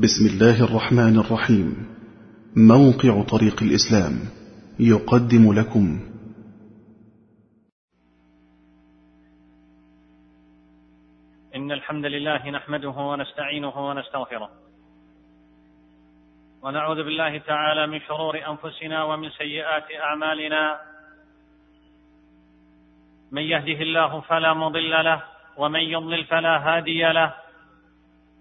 بسم الله الرحمن الرحيم. موقع طريق الإسلام يقدم لكم. إن الحمد لله نحمده ونستعينه ونستغفره. ونعوذ بالله تعالى من شرور أنفسنا ومن سيئات أعمالنا. من يهده الله فلا مضل له ومن يضلل فلا هادي له.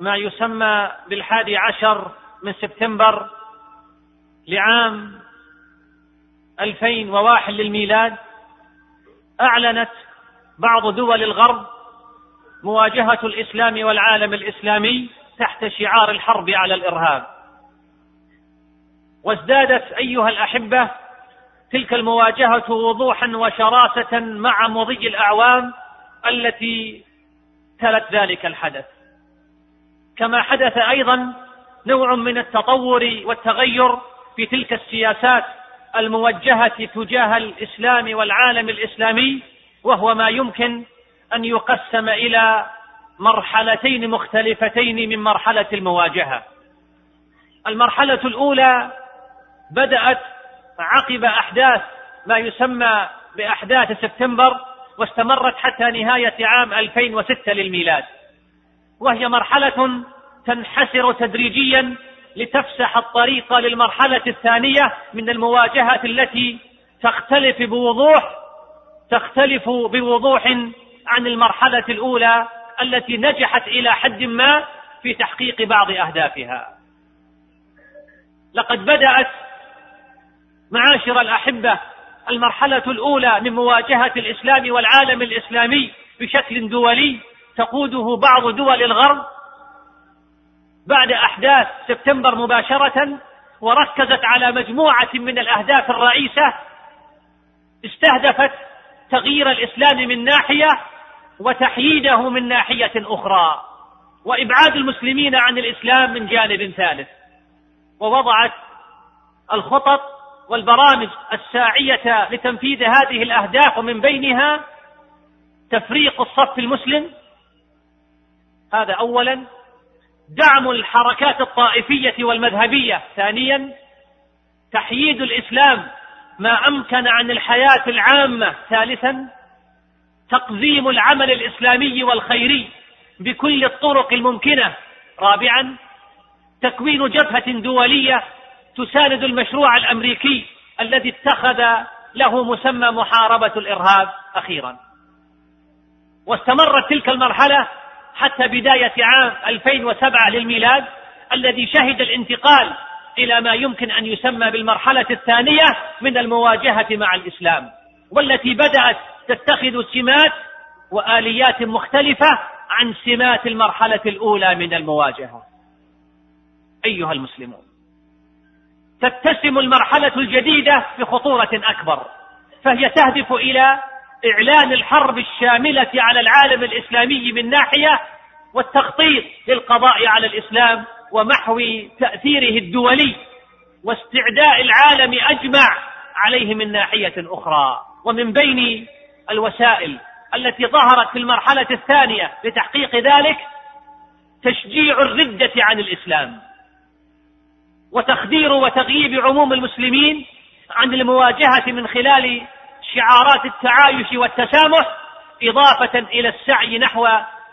ما يسمى بالحادي عشر من سبتمبر لعام 2001 للميلاد أعلنت بعض دول الغرب مواجهة الإسلام والعالم الإسلامي تحت شعار الحرب على الإرهاب. وازدادت أيها الأحبة تلك المواجهة وضوحا وشراسة مع مضي الأعوام التي تلت ذلك الحدث. كما حدث أيضا نوع من التطور والتغير في تلك السياسات الموجهة تجاه الإسلام والعالم الإسلامي وهو ما يمكن أن يقسم إلى مرحلتين مختلفتين من مرحلة المواجهة. المرحلة الأولى بدأت عقب أحداث ما يسمى بأحداث سبتمبر واستمرت حتى نهاية عام 2006 للميلاد. وهي مرحلة تنحسر تدريجيا لتفسح الطريق للمرحلة الثانية من المواجهة التي تختلف بوضوح تختلف بوضوح عن المرحلة الأولى التي نجحت إلى حد ما في تحقيق بعض أهدافها. لقد بدأت معاشر الأحبة المرحلة الأولى من مواجهة الإسلام والعالم الإسلامي بشكل دولي تقوده بعض دول الغرب بعد أحداث سبتمبر مباشرة وركزت على مجموعة من الأهداف الرئيسة استهدفت تغيير الإسلام من ناحية وتحييده من ناحية أخرى وإبعاد المسلمين عن الإسلام من جانب ثالث ووضعت الخطط والبرامج الساعية لتنفيذ هذه الأهداف ومن بينها تفريق الصف المسلم هذا اولا. دعم الحركات الطائفية والمذهبية. ثانيا تحييد الإسلام ما أمكن عن الحياة العامة. ثالثا تقزيم العمل الإسلامي والخيري بكل الطرق الممكنة. رابعا تكوين جبهة دولية تساند المشروع الأمريكي الذي اتخذ له مسمى محاربة الإرهاب أخيرا. واستمرت تلك المرحلة حتى بداية عام 2007 للميلاد الذي شهد الانتقال إلى ما يمكن أن يسمى بالمرحلة الثانية من المواجهة مع الإسلام والتي بدأت تتخذ سمات وآليات مختلفة عن سمات المرحلة الأولى من المواجهة. أيها المسلمون تتسم المرحلة الجديدة بخطورة أكبر فهي تهدف إلى إعلان الحرب الشاملة على العالم الإسلامي من ناحية والتخطيط للقضاء على الإسلام ومحو تأثيره الدولي واستعداء العالم أجمع عليه من ناحية أخرى. ومن بين الوسائل التي ظهرت في المرحلة الثانية لتحقيق ذلك تشجيع الردة عن الإسلام وتخدير وتغييب عموم المسلمين عن المواجهة من خلال شعارات التعايش والتسامح إضافة إلى السعي نحو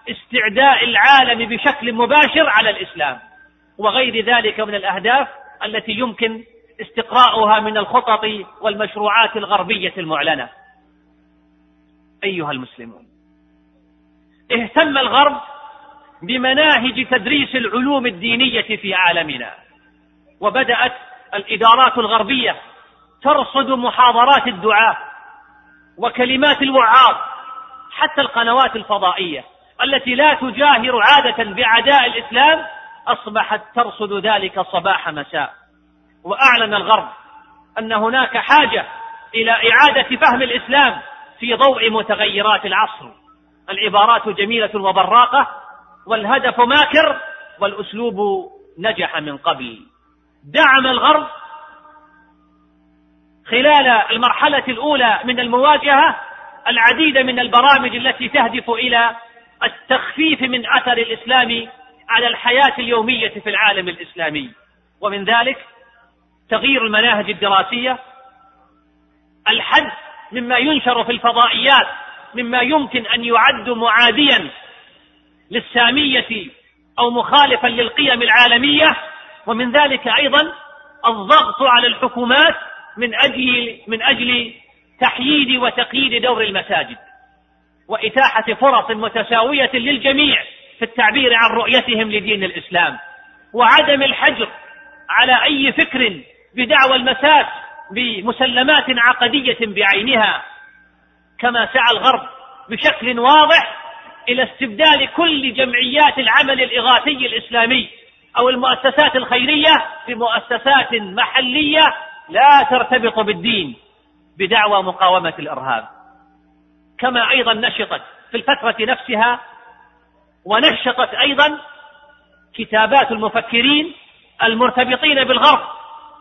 استعداء العالم بشكل مباشر على الإسلام. وغير ذلك من الأهداف التي يمكن استقراؤها من الخطط والمشروعات الغربية المعلنة. أيها المسلمون اهتم الغرب بمناهج تدريس العلوم الدينية في عالمنا. وبدأت الإدارات الغربية ترصد محاضرات الدعاة وكلمات الوعاظ حتى القنوات الفضائية التي لا تجاهر عادة بعداء الإسلام أصبحت ترصد ذلك صباح مساء. وأعلن الغرب أن هناك حاجة إلى إعادة فهم الإسلام في ضوء متغيرات العصر. العبارات جميلة وبراقة والهدف ماكر والأسلوب نجح من قبل. دعم الغرب خلال المرحلة الأولى من المواجهة العديد من البرامج التي تهدف إلى التخفيف من أثر الإسلام على الحياة اليومية في العالم الإسلامي. ومن ذلك تغيير المناهج الدراسية الحد مما ينشر في الفضائيات مما يمكن أن يعد معاديا للسامية أو مخالفا للقيم العالمية ومن ذلك أيضا الضغط على الحكومات من أجل من أجل تحييد وتقييد دور المساجد وإتاحة فرص متساوية للجميع في التعبير عن رؤيتهم لدين الإسلام وعدم الحجر على أي فكر بدعوى المساس بمسلمات عقدية بعينها كما سعى الغرب بشكل واضح إلى استبدال كل جمعيات العمل الإغاثي الإسلامي أو المؤسسات الخيرية بمؤسسات محلية لا ترتبط بالدين بدعوى مقاومة الإرهاب. كما أيضا نشطت في الفترة نفسها ونشطت أيضا كتابات المفكرين المرتبطين بالغرب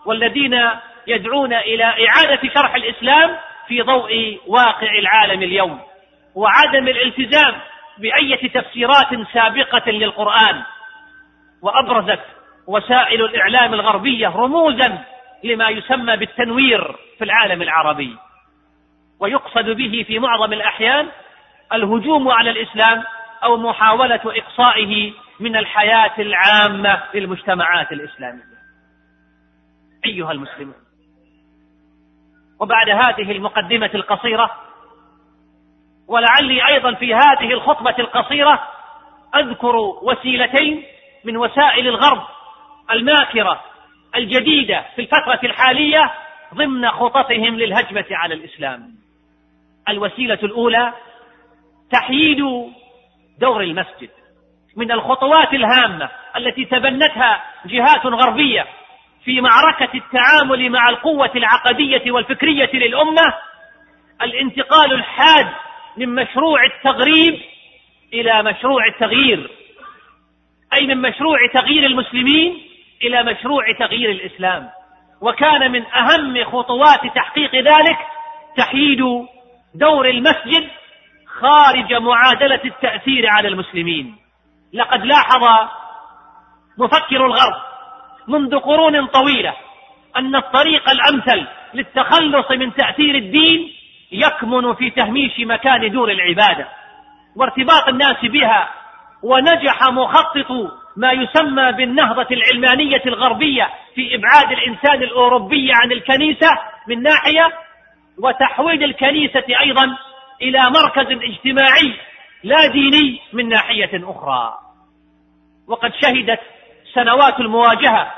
والذين يدعون إلى إعادة شرح الإسلام في ضوء واقع العالم اليوم وعدم الالتزام بأية تفسيرات سابقة للقرآن. وأبرزت وسائل الإعلام الغربية رموزا لما يسمى بالتنوير في العالم العربي. ويقصد به في معظم الأحيان الهجوم على الإسلام أو محاولة إقصائه من الحياة العامة للمجتمعات الإسلامية. أيها المسلمون. وبعد هذه المقدمة القصيرة ولعلي أيضا في هذه الخطبة القصيرة أذكر وسيلتين من وسائل الغرب الماكرة الجديدة في الفترة الحالية ضمن خططهم للهجمة على الإسلام. الوسيلة الأولى تحييد دور المسجد من الخطوات الهامة التي تبنتها جهات غربية في معركة التعامل مع القوة العقدية والفكرية للأمة الانتقال الحاد من مشروع التغريب إلى مشروع التغيير أي من مشروع تغيير المسلمين إلى مشروع تغيير الإسلام وكان من أهم خطوات تحقيق ذلك تحييد دور المسجد خارج معادلة التأثير على المسلمين. لقد لاحظ مفكر الغرب منذ قرون طويلة أن الطريق الأمثل للتخلص من تأثير الدين يكمن في تهميش مكان دور العبادة وارتباط الناس بها ونجح مخطط ما يسمى بالنهضة العلمانية الغربية في إبعاد الإنسان الأوروبي عن الكنيسة من ناحية وتحويل الكنيسة أيضا إلى مركز اجتماعي لا ديني من ناحية أخرى. وقد شهدت سنوات المواجهة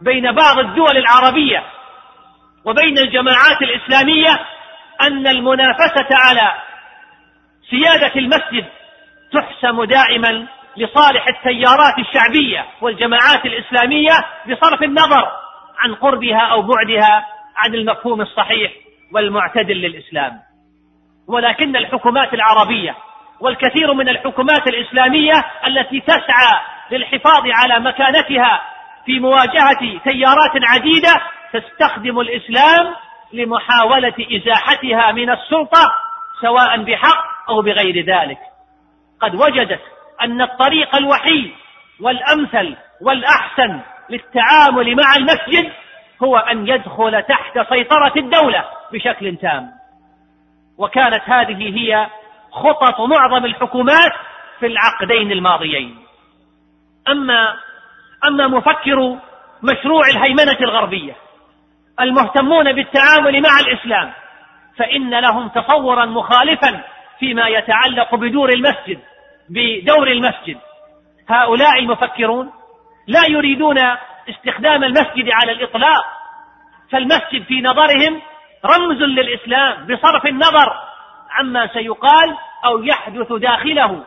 بين بعض الدول العربية وبين الجماعات الإسلامية أن المنافسة على سيادة المسجد تحسم دائما لصالح التيارات الشعبية والجماعات الإسلامية بصرف النظر عن قربها أو بعدها عن المفهوم الصحيح والمعتدل للإسلام. ولكن الحكومات العربية والكثير من الحكومات الإسلامية التي تسعى للحفاظ على مكانتها في مواجهة تيارات عديدة تستخدم الإسلام لمحاولة إزاحتها من السلطة سواء بحق أو بغير ذلك. قد وجدت أن الطريق الوحيد والأمثل والأحسن للتعامل مع المسجد هو أن يدخل تحت سيطرة الدولة بشكل تام. وكانت هذه هي خطط معظم الحكومات في العقدين الماضيين. أما أما مفكر مشروع الهيمنة الغربية المهتمون بالتعامل مع الإسلام فإن لهم تصورا مخالفا فيما يتعلق بدور المسجد بدور المسجد. هؤلاء المفكرون لا يريدون استخدام المسجد على الإطلاق فالمسجد في نظرهم رمز للإسلام بصرف النظر عما سيقال أو يحدث داخله.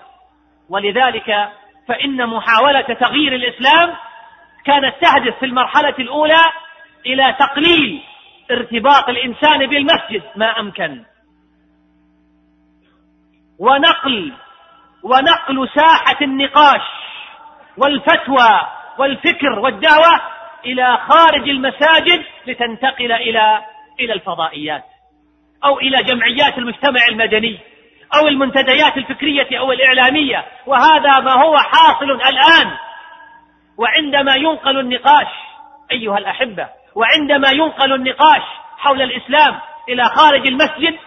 ولذلك فإن محاولة تغيير الإسلام كانت تهدف في المرحلة الأولى إلى تقليل ارتباط الإنسان بالمسجد ما أمكن. ونقل ونقل ساحة النقاش والفتوى والفكر والدعوة إلى خارج المساجد لتنتقل إلى إلى الفضائيات أو إلى جمعيات المجتمع المدني أو المنتديات الفكرية أو الإعلامية. وهذا ما هو حاصل الآن. وعندما ينقل النقاش أيها الأحبة وعندما ينقل النقاش حول الإسلام إلى خارج المسجد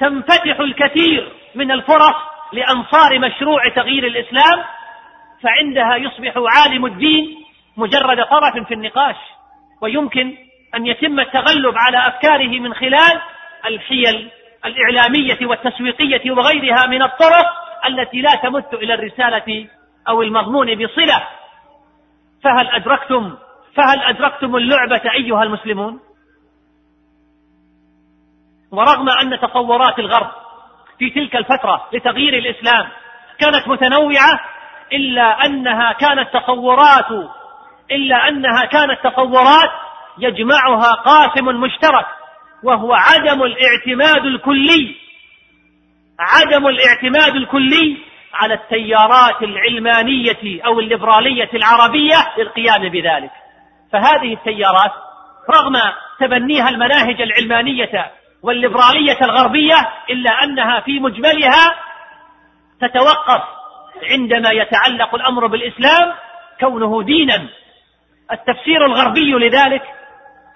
تنفتح الكثير من الفرص لأنصار مشروع تغيير الإسلام فعندها يصبح عالم الدين مجرد طرف في النقاش ويمكن أن يتم التغلب على أفكاره من خلال الحيل الإعلامية والتسويقية وغيرها من الطرق التي لا تمت إلى الرسالة أو المضمون بصلة. فهل أدركتم فهل أدركتم اللعبة أيها المسلمون؟ ورغم أن تصورات الغرب في تلك الفترة لتغيير الإسلام كانت متنوعة إلا أنها كانت تصورات إلا أنها كانت تصورات يجمعها قاسم مشترك وهو عدم الاعتماد الكلي عدم الاعتماد الكلي على التيارات العلمانية أو الليبرالية العربية للقيام بذلك. فهذه التيارات رغم تبنيها المناهج العلمانية والليبرالية الغربية إلا أنها في مجملها تتوقف عندما يتعلق الأمر بالإسلام كونه دينا. التفسير الغربي لذلك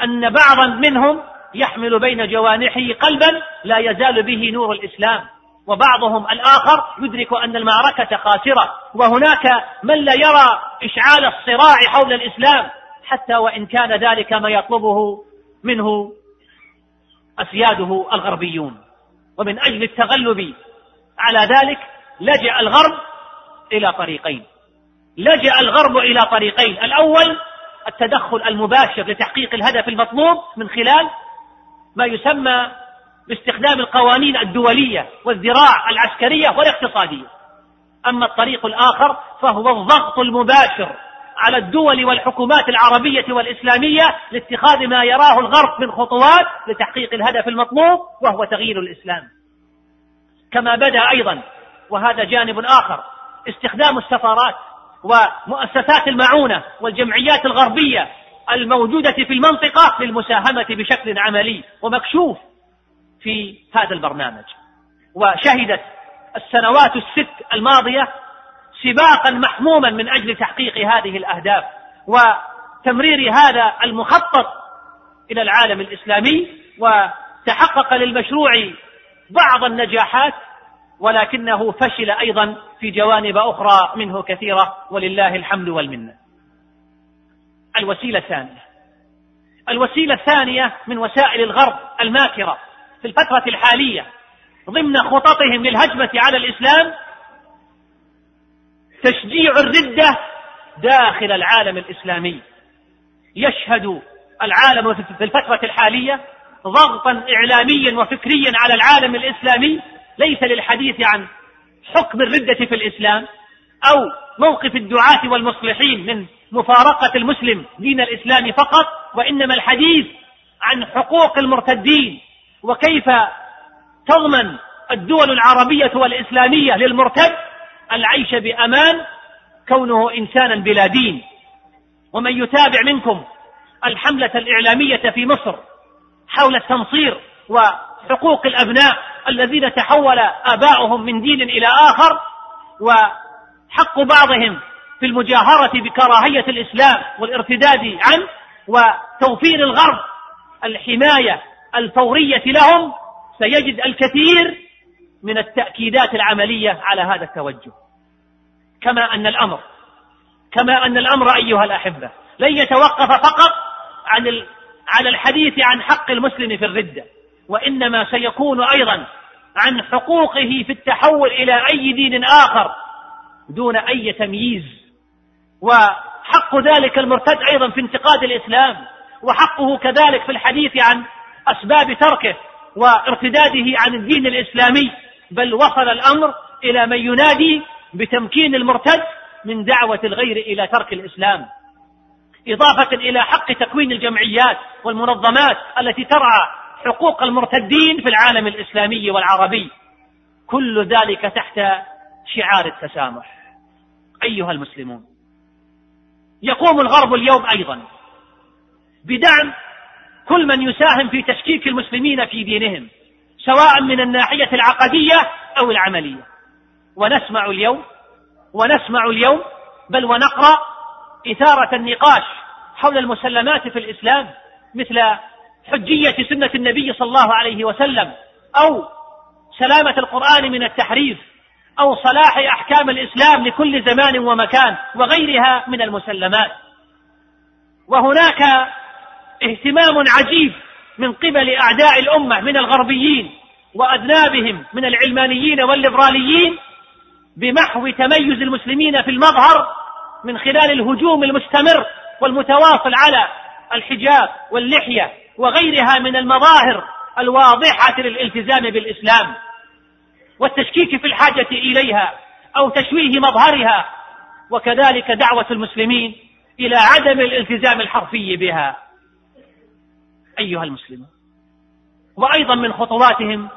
أن بعضا منهم يحمل بين جوانحه قلبا لا يزال به نور الإسلام وبعضهم الآخر يدرك أن المعركة خاسرة وهناك من لا يرى إشعال الصراع حول الإسلام حتى وإن كان ذلك ما يطلبه منه أسياده الغربيون. ومن أجل التغلب على ذلك لجأ الغرب إلى طريقين. لجأ الغرب إلى طريقين. الأول التدخل المباشر لتحقيق الهدف المطلوب من خلال ما يسمى باستخدام القوانين الدولية والذراع العسكرية والاقتصادية. أما الطريق الآخر فهو الضغط المباشر على الدول والحكومات العربية والإسلامية لاتخاذ ما يراه الغرب من خطوات لتحقيق الهدف المطلوب وهو تغيير الإسلام. كما بدأ أيضا وهذا جانب آخر استخدام السفارات ومؤسسات المعونة والجمعيات الغربية الموجودة في المنطقة للمساهمة بشكل عملي ومكشوف في هذا البرنامج. وشهدت السنوات الست الماضية سباقا محموما من أجل تحقيق هذه الأهداف وتمرير هذا المخطط إلى العالم الإسلامي وتحقق للمشروع بعض النجاحات ولكنه فشل أيضا في جوانب أخرى منه كثيرة ولله الحمد والمنة. الوسيلة الثانية. الوسيلة الثانية من وسائل الغرب الماكرة في الفترة الحالية ضمن خططهم للهجمة على الإسلام تشجيع الردة داخل العالم الإسلامي. يشهد العالم في الفترة الحالية ضغطا إعلاميا وفكريا على العالم الإسلامي ليس للحديث عن حكم الردة في الإسلام أو موقف الدعاة والمصلحين من مفارقة المسلم دين الإسلام فقط وإنما الحديث عن حقوق المرتدين وكيف تضمن الدول العربية والإسلامية للمرتد. العيش بأمان كونه إنسانا بلا دين. ومن يتابع منكم الحملة الإعلامية في مصر حول التنصير وحقوق الأبناء الذين تحول آباؤهم من دين إلى آخر وحق بعضهم في المجاهرة بكراهية الإسلام والارتداد عنه وتوفير الغرب الحماية الفورية لهم سيجد الكثير من التأكيدات العملية على هذا التوجه. كما أن الأمر كما أن الأمر أيها الأحبة لن يتوقف فقط عن على الحديث عن حق المسلم في الردة وإنما سيكون أيضا عن حقوقه في التحول إلى أي دين آخر دون أي تمييز. وحق ذلك المرتد أيضا في انتقاد الإسلام وحقه كذلك في الحديث عن أسباب تركه وارتداده عن الدين الإسلامي بل وصل الأمر إلى من ينادي بتمكين المرتد من دعوة الغير إلى ترك الإسلام. إضافة إلى حق تكوين الجمعيات والمنظمات التي ترعى حقوق المرتدين في العالم الإسلامي والعربي. كل ذلك تحت شعار التسامح. أيها المسلمون يقوم الغرب اليوم أيضا بدعم كل من يساهم في تشكيك المسلمين في دينهم سواء من الناحية العقدية أو العملية. ونسمع اليوم ونسمع اليوم بل ونقرأ إثارة النقاش حول المسلمات في الإسلام مثل حجية سنة النبي صلى الله عليه وسلم أو سلامة القرآن من التحريف أو صلاح أحكام الإسلام لكل زمان ومكان وغيرها من المسلمات. وهناك اهتمام عجيب من قبل أعداء الأمة من الغربيين وأذنابهم من العلمانيين والليبراليين بمحو تميز المسلمين في المظهر من خلال الهجوم المستمر والمتواصل على الحجاب واللحية وغيرها من المظاهر الواضحة للالتزام بالإسلام والتشكيك في الحاجة إليها أو تشويه مظهرها وكذلك دعوة المسلمين إلى عدم الالتزام الحرفي بها. أيها المسلمون وأيضا من خطواتهم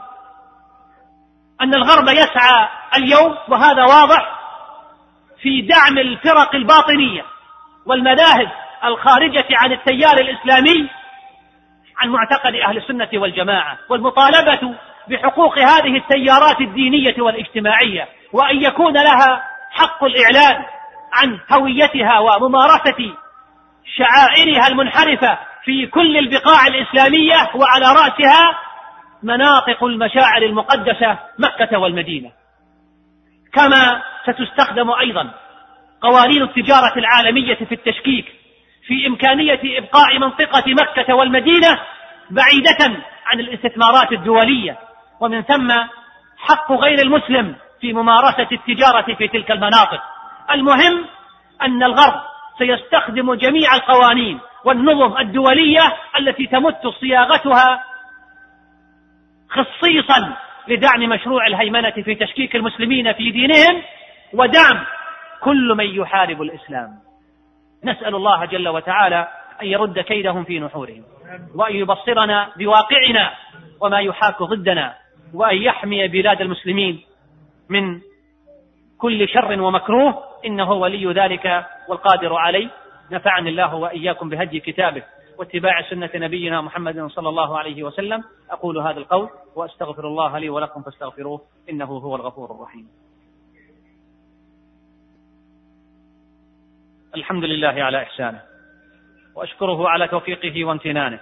أن الغرب يسعى اليوم وهذا واضح في دعم الفرق الباطنية والمذاهب الخارجة عن التيار الإسلامي عن معتقد أهل السنة والجماعة والمطالبة بحقوق هذه التيارات الدينية والاجتماعية وأن يكون لها حق الإعلان عن هويتها وممارسة شعائرها المنحرفة في كل البقاع الإسلامية وعلى رأسها مناطق المشاعر المقدسة مكة والمدينة. كما ستستخدم أيضا قوانين التجارة العالمية في التشكيك في إمكانية إبقاء منطقة مكة والمدينة بعيدة عن الاستثمارات الدولية. ومن ثم حق غير المسلم في ممارسة التجارة في تلك المناطق. المهم أن الغرب سيستخدم جميع القوانين والنظم الدولية التي تمت صياغتها خصيصا لدعم مشروع الهيمنة في تشكيك المسلمين في دينهم ودعم كل من يحارب الإسلام. نسأل الله جل وتعالى أن يرد كيدهم في نحورهم وأن يبصرنا بواقعنا وما يحاك ضدنا وأن يحمي بلاد المسلمين من كل شر ومكروه. إنه ولي ذلك والقادر عليه. نفعني الله وإياكم بهدي كتابه. واتباع سنة نبينا محمد صلى الله عليه وسلم أقول هذا القول وأستغفر الله لي ولكم فاستغفروه إنه هو الغفور الرحيم. الحمد لله على إحسانه وأشكره على توفيقه وامتنانه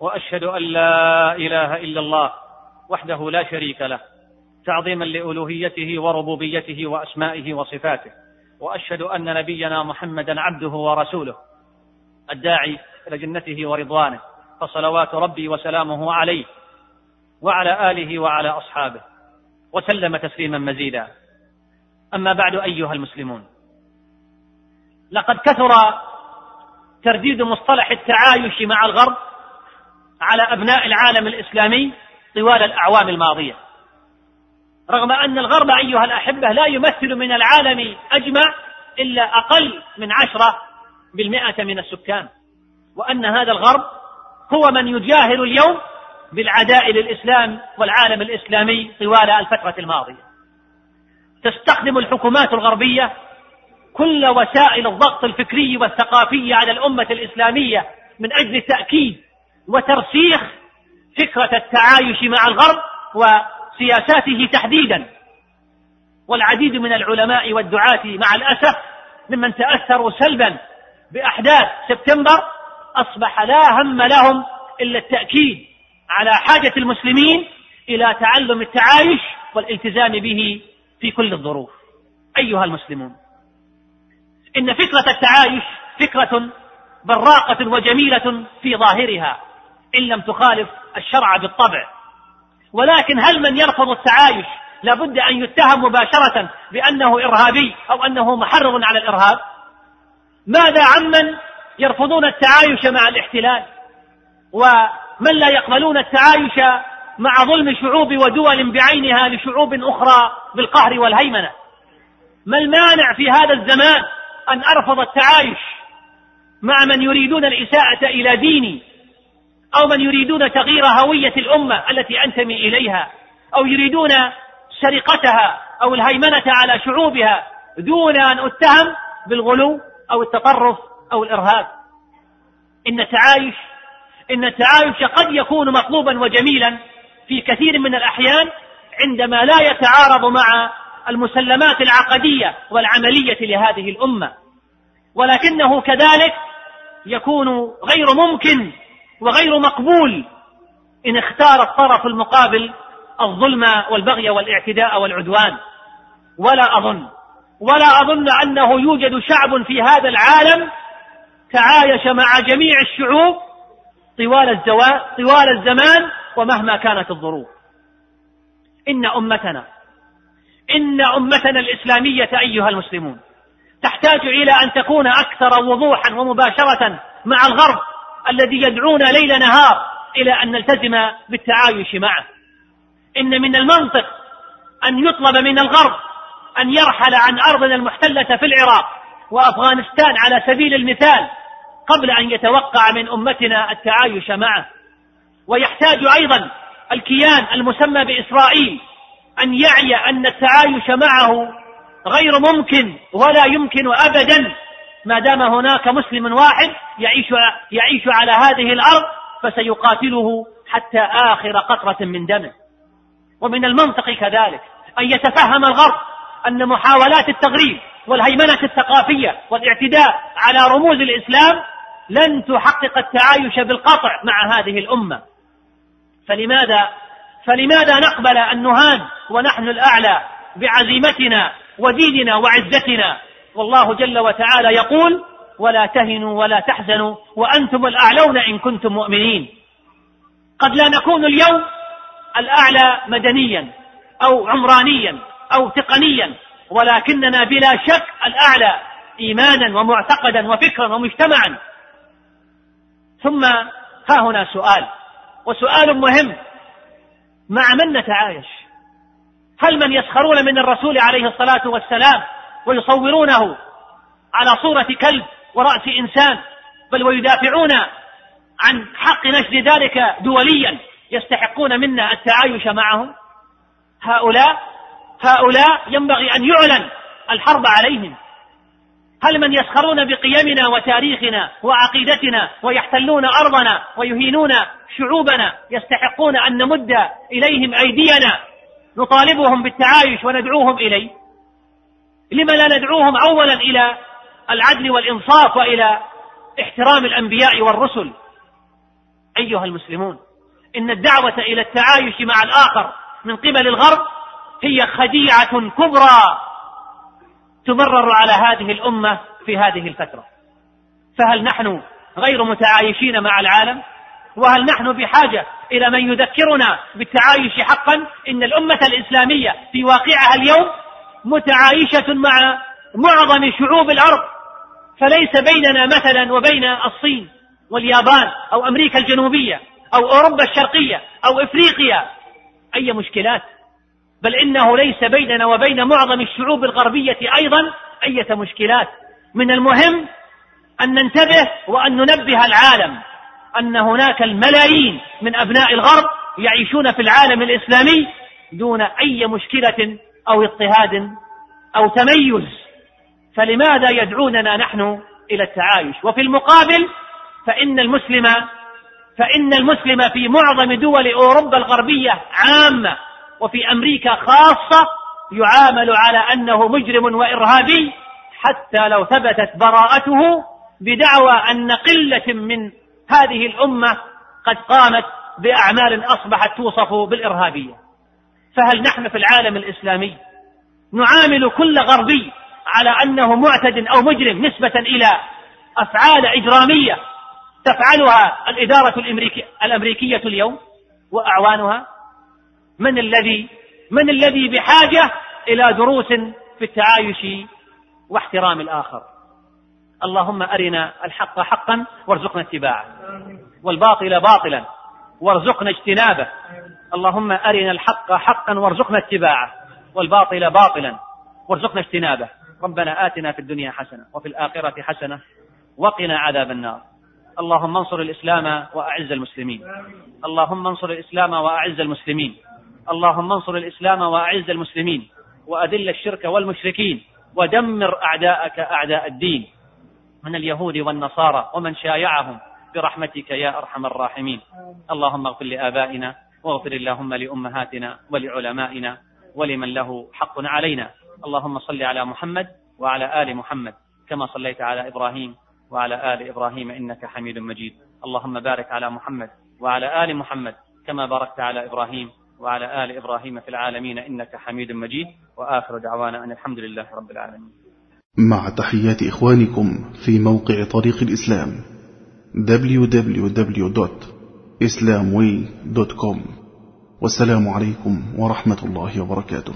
وأشهد أن لا إله إلا الله وحده لا شريك له تعظيما لألوهيته وربوبيته وأسمائه وصفاته وأشهد أن نبينا محمدا عبده ورسوله الداعي إلى جنته ورضوانه فصلوات ربي وسلامه عليه وعلى آله وعلى أصحابه وسلم تسليما مزيدا. أما بعد أيها المسلمون لقد كثر ترديد مصطلح التعايش مع الغرب على أبناء العالم الإسلامي طوال الأعوام الماضية. رغم أن الغرب أيها الأحبة لا يمثل من العالم أجمع إلا أقل من عشرة بالمئة من السكان. وأن هذا الغرب هو من يجاهر اليوم بالعداء للإسلام والعالم الإسلامي طوال الفترة الماضية. تستخدم الحكومات الغربية كل وسائل الضغط الفكري والثقافي على الأمة الإسلامية من أجل تأكيد وترسيخ فكرة التعايش مع الغرب وسياساته تحديدا. والعديد من العلماء والدعاة مع الأسف ممن تأثروا سلبا بأحداث سبتمبر أصبح لا هم لهم إلا التأكيد على حاجة المسلمين إلى تعلم التعايش والالتزام به في كل الظروف. أيها المسلمون إن فكرة التعايش فكرة براقة وجميلة في ظاهرها إن لم تخالف الشرع بالطبع. ولكن هل من يرفض التعايش لابد أن يتهم مباشرة بأنه إرهابي أو أنه محرض على الإرهاب؟ ماذا عمن يرفضون التعايش مع الاحتلال ومن لا يقبلون التعايش مع ظلم شعوب ودول بعينها لشعوب أخرى بالقهر والهيمنة. ما المانع في هذا الزمان أن أرفض التعايش مع من يريدون الإساءة إلى ديني أو من يريدون تغيير هوية الأمة التي أنتمي إليها أو يريدون سرقتها أو الهيمنة على شعوبها دون أن أتهم بالغلو أو التطرف أو الإرهاب. إن التعايش إن التعايش قد يكون مطلوبا وجميلا في كثير من الأحيان عندما لا يتعارض مع المسلمات العقدية والعملية لهذه الأمة. ولكنه كذلك يكون غير ممكن وغير مقبول إن اختار الطرف المقابل الظلم والبغي والاعتداء والعدوان. ولا أظن ولا أظن أنه يوجد شعب في هذا العالم تعايش مع جميع الشعوب طوال. طوال الزمان ومهما كانت الظروف إن أمتنا إن أمتنا الإسلامية أيها المسلمون تحتاج إلى أن تكون أكثر وضوحا ومباشرة مع الغرب الذي يدعونا ليل نهار إلى أن نلتزم بالتعايش معه إن من المنطق أن يطلب من الغرب أن يرحل عن أرضنا المحتلة في العراق وأفغانستان على سبيل المثال قبل أن يتوقع من أمتنا التعايش معه. ويحتاج أيضا الكيان المسمى بإسرائيل أن يعي أن التعايش معه غير ممكن ولا يمكن أبدا ما دام هناك مسلم واحد يعيش يعيش على هذه الأرض فسيقاتله حتى آخر قطرة من دمه. ومن المنطق كذلك أن يتفهم الغرب أن محاولات التغريب والهيمنة الثقافية والاعتداء على رموز الإسلام لن تحقق التعايش بالقطع مع هذه الأمة. فلماذا؟ فلماذا نقبل أن نهان ونحن الأعلى بعزيمتنا وديننا وعزتنا؟ والله جل وتعالى يقول ولا تهنوا ولا تحزنوا وأنتم الأعلون إن كنتم مؤمنين. قد لا نكون اليوم الأعلى مدنيا أو عمرانيا أو تقنيا ولكننا بلا شك الأعلى إيمانا ومعتقدا وفكرا ومجتمعا. ثم ها هنا سؤال وسؤال مهم مع من نتعايش؟ هل من يسخرون من الرسول عليه الصلاة والسلام ويصورونه على صورة كلب ورأس إنسان بل ويدافعون عن حق نشر ذلك دوليا يستحقون منا التعايش معهم؟ هؤلاء هؤلاء ينبغي أن يعلن الحرب عليهم. هل من يسخرون بقيمنا وتاريخنا وعقيدتنا ويحتلون أرضنا ويهينون شعوبنا يستحقون أن نمد إليهم أيدينا نطالبهم بالتعايش وندعوهم إليه؟ لما لا ندعوهم أولا إلى العدل والإنصاف وإلى احترام الأنبياء والرسل؟ أيها المسلمون إن الدعوة إلى التعايش مع الآخر من قبل الغرب هي خديعة كبرى تمرر على هذه الأمة في هذه الفترة. فهل نحن غير متعايشين مع العالم؟ وهل نحن بحاجة إلى من يذكرنا بالتعايش حقا؟ إن الأمة الإسلامية في واقعها اليوم متعايشة مع معظم شعوب الأرض. فليس بيننا مثلا وبين الصين واليابان أو أمريكا الجنوبية أو أوروبا الشرقية أو إفريقيا أي مشكلات؟ بل إنه ليس بيننا وبين معظم الشعوب الغربية أيضا أية مشكلات. من المهم أن ننتبه وأن ننبه العالم أن هناك الملايين من أبناء الغرب يعيشون في العالم الإسلامي دون أي مشكلة أو اضطهاد أو تميز. فلماذا يدعوننا نحن إلى التعايش؟ وفي المقابل فإن المسلم فإن المسلم في معظم دول أوروبا الغربية عامة وفي أمريكا خاصة يعامل على أنه مجرم وإرهابي حتى لو ثبتت براءته بدعوى أن قلة من هذه الأمة قد قامت بأعمال أصبحت توصف بالإرهابية. فهل نحن في العالم الإسلامي نعامل كل غربي على أنه معتد أو مجرم نسبة إلى أفعال إجرامية تفعلها الإدارة الأمريكية اليوم وأعوانها؟ من الذي من الذي بحاجة إلى دروس في التعايش واحترام الآخر. اللهم أرنا الحق حقا وارزقنا اتباعه. والباطل باطلا وارزقنا اجتنابه. اللهم أرنا الحق حقا وارزقنا اتباعه. والباطل باطلا وارزقنا اجتنابه. ربنا آتنا في الدنيا حسنة وفي الآخرة حسنة وقنا عذاب النار. اللهم انصر الإسلام وأعز المسلمين. اللهم انصر الإسلام وأعز المسلمين. اللهم انصر الإسلام وأعز المسلمين وأذل الشرك والمشركين ودمر أعداءك أعداء الدين من اليهود والنصارى ومن شايعهم برحمتك يا أرحم الراحمين. اللهم اغفر لآبائنا واغفر اللهم لأمهاتنا ولعلمائنا ولمن له حق علينا. اللهم صل على محمد وعلى آل محمد كما صليت على إبراهيم وعلى آل إبراهيم إنك حميد مجيد. اللهم بارك على محمد وعلى آل محمد كما باركت على إبراهيم وعلى آل إبراهيم في العالمين إنك حميد مجيد. وآخر دعوانا أن الحمد لله رب العالمين. مع تحيات إخوانكم في موقع طريق الإسلام www.islamway.com والسلام عليكم ورحمة الله وبركاته.